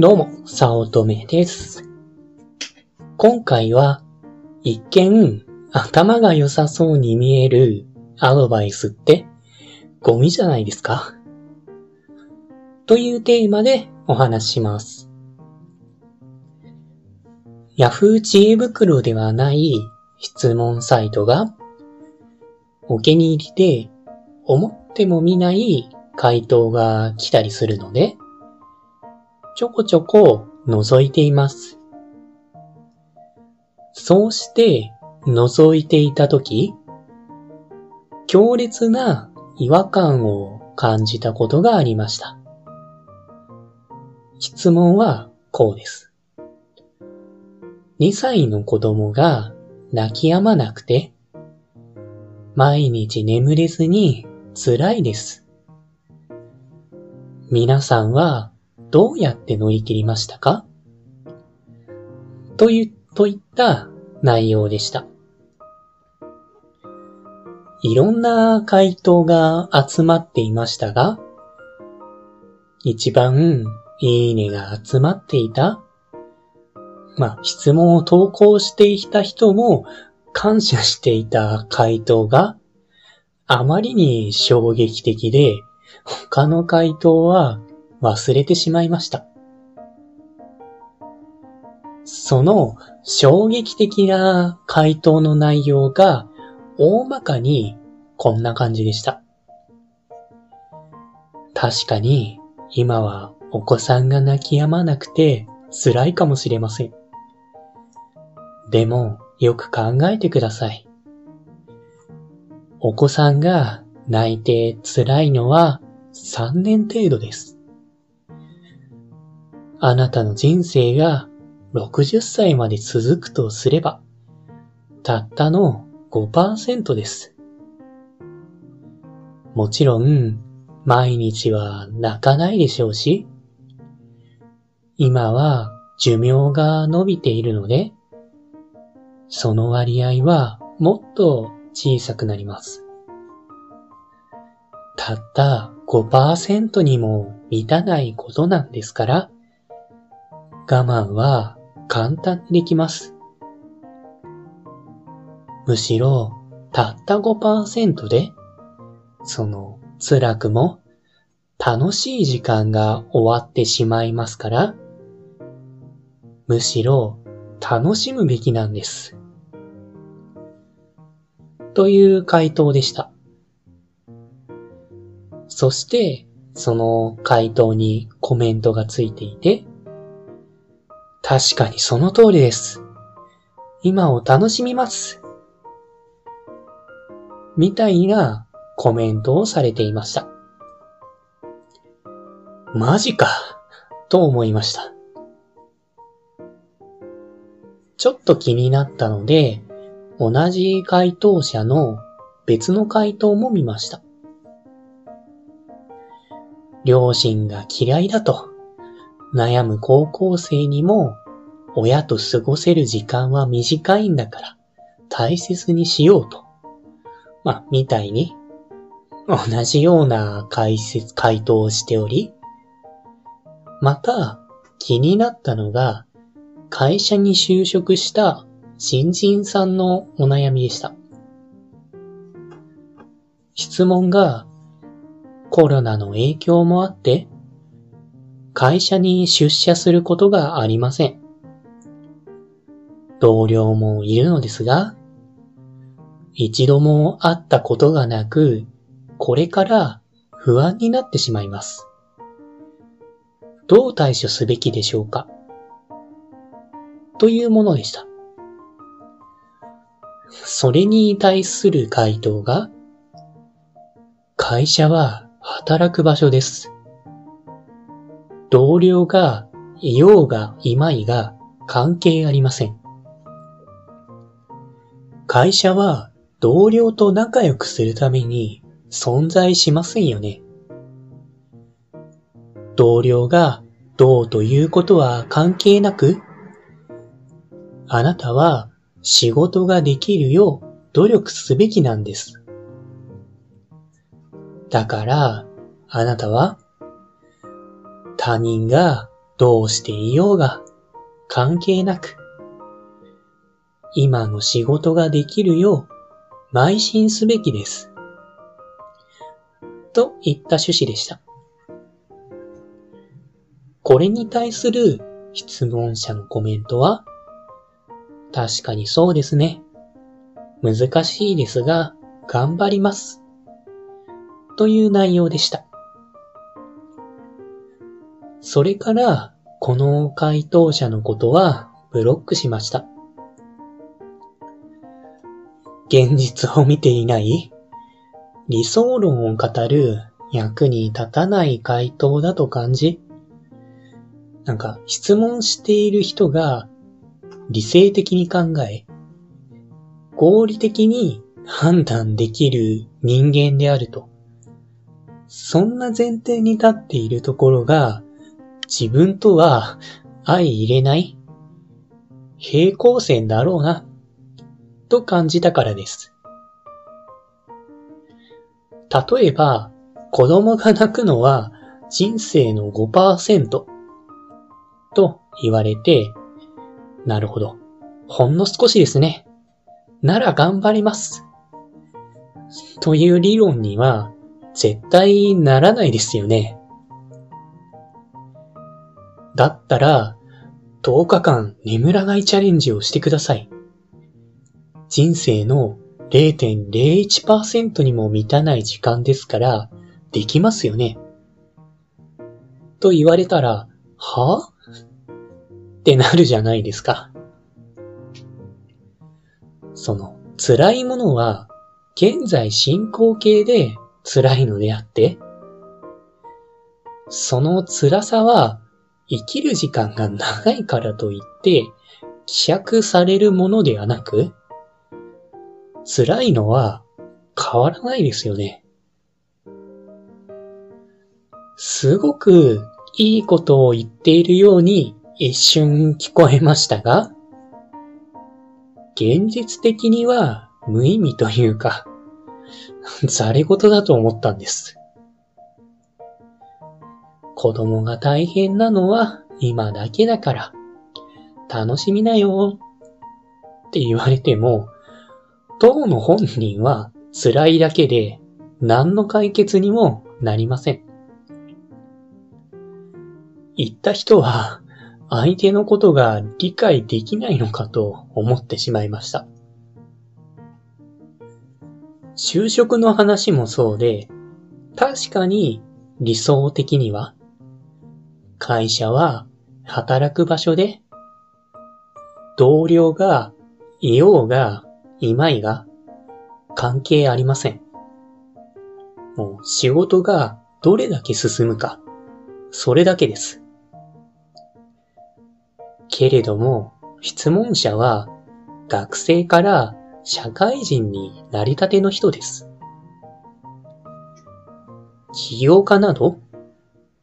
どうも、さおとめです。今回は、一見、頭が良さそうに見えるアドバイスって、ゴミじゃないですか？というテーマでお話します。Yahoo 知恵袋ではない質問サイトが、お気に入りで思っても見ない回答が来たりするので、ちょこちょこ覗いています。そうして覗いていたとき、強烈な違和感を感じたことがありました。質問はこうです。2歳の子供が泣き止まなくて、毎日眠れずに辛いです。皆さんはどうやって乗り切りましたか？という、といった内容でした。いろんな回答が集まっていましたが、一番いいねが集まっていたまあ、質問を投稿していた人も感謝していた回答があまりに衝撃的で、他の回答は忘れてしまいました。その衝撃的な回答の内容が大まかにこんな感じでした。確かに今はお子さんが泣き止まなくて辛いかもしれません。でもよく考えてください。お子さんが泣いて辛いのは3年程度です。あなたの人生が60歳まで続くとすれば、たったの5%です。もちろん、毎日は泣かないでしょうし、今は寿命が伸びているので、その割合はもっと小さくなります。たった5%にも満たないことなんですから、我慢は簡単にできます。むしろ、たった5%で、その辛くも楽しい時間が終わってしまいますから、むしろ楽しむべきなんです。という回答でした。そして、その回答にコメントがついていて、確かにその通りです。今を楽しみます。みたいなコメントをされていました。マジか、と思いました。ちょっと気になったので、同じ回答者の別の回答も見ました。両親が嫌いだと悩む高校生にも親と過ごせる時間は短いんだから大切にしようと。まあ、みたいに同じような解説、回答をしており、また気になったのが会社に就職した新人さんのお悩みでした。質問がコロナの影響もあって会社に出社することがありません。同僚もいるのですが、一度も会ったことがなく、これから不安になってしまいます。どう対処すべきでしょうか？というものでした。それに対する回答が、会社は働く場所です。同僚がいようがいまいが関係ありません。会社は同僚と仲良くするために存在しませんよね。同僚がどうということは関係なく、あなたは仕事ができるよう努力すべきなんです。だから、あなたは他人がどうしていようが関係なく、今の仕事ができるよう邁進すべきです。といった趣旨でした。これに対する質問者のコメントは、確かにそうですね。難しいですが、頑張ります。という内容でした。それから、この回答者のことはブロックしました。現実を見ていない理想論を語る役に立たない回答だと感じ、なんか質問している人が理性的に考え、合理的に判断できる人間であると。そんな前提に立っているところが自分とは相入れない平行線だろうな、と感じたからです。例えば、子供が泣くのは人生の5%と言われて、なるほど。ほんの少しですね。なら頑張ります。という理論には絶対ならないですよね。だったら、10日間眠らないチャレンジをしてください。人生の0.01%にも満たない時間ですから、できますよね。と言われたら、は？ぁってなるじゃないですか。その、辛いものは、現在進行形で辛いのであって、その辛さは、生きる時間が長いからといって、希釈されるものではなく、辛いのは変わらないですよね。すごくいいことを言っているように一瞬聞こえましたが、現実的には無意味というか、ざれ言だと思ったんです。子供が大変なのは今だけだから、楽しみなよって言われても、当の本人は辛いだけで何の解決にもなりません。言った人は相手のことが理解できないのかと思ってしまいました。就職の話もそうで、確かに理想的には、会社は働く場所で、同僚がいようがいまいが関係ありません。もう仕事がどれだけ進むか、それだけです。けれども、質問者は学生から社会人になりたての人です。起業家など、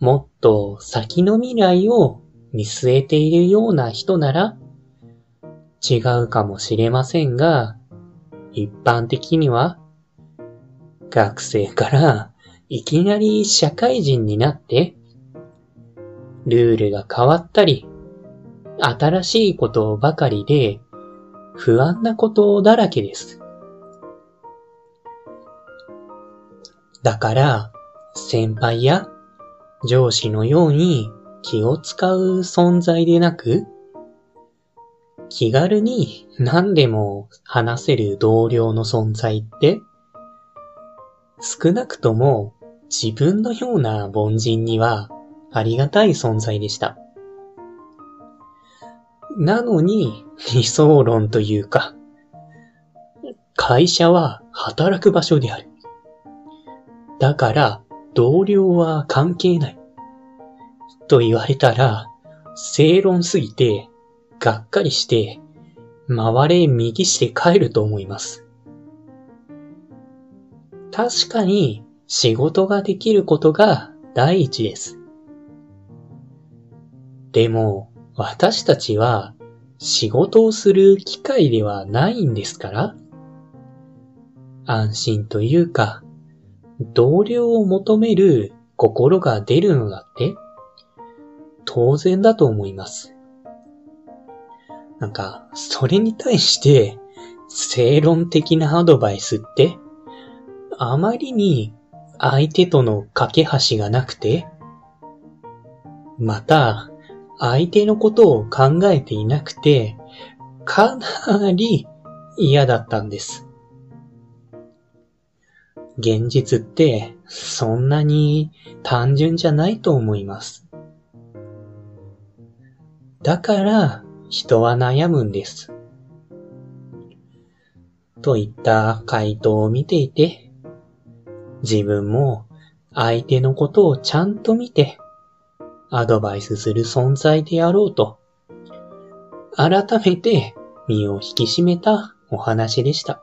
もっと先の未来を見据えているような人なら、違うかもしれませんが、一般的には、学生からいきなり社会人になって、ルールが変わったり、新しいことばかりで不安なことだらけです。だから、先輩や上司のように気を使う存在でなく、気軽に何でも話せる同僚の存在って、少なくとも自分のような凡人にはありがたい存在でした。なのに理想論というか、会社は働く場所である。だから同僚は関係ない。と言われたら正論すぎてがっかりして、回れ右して帰ると思います。確かに仕事ができることが第一です。でも、私たちは仕事をする機会ではないんですから安心というか、同僚を求める心が出るのだって？当然だと思います。なんか、それに対して、正論的なアドバイスって、あまりに相手との架け橋がなくて、また、相手のことを考えていなくて、かなり嫌だったんです。現実ってそんなに単純じゃないと思います。だから人は悩むんです。といった回答を見ていて、自分も相手のことをちゃんと見て、アドバイスする存在であろうと、改めて身を引き締めたお話でした。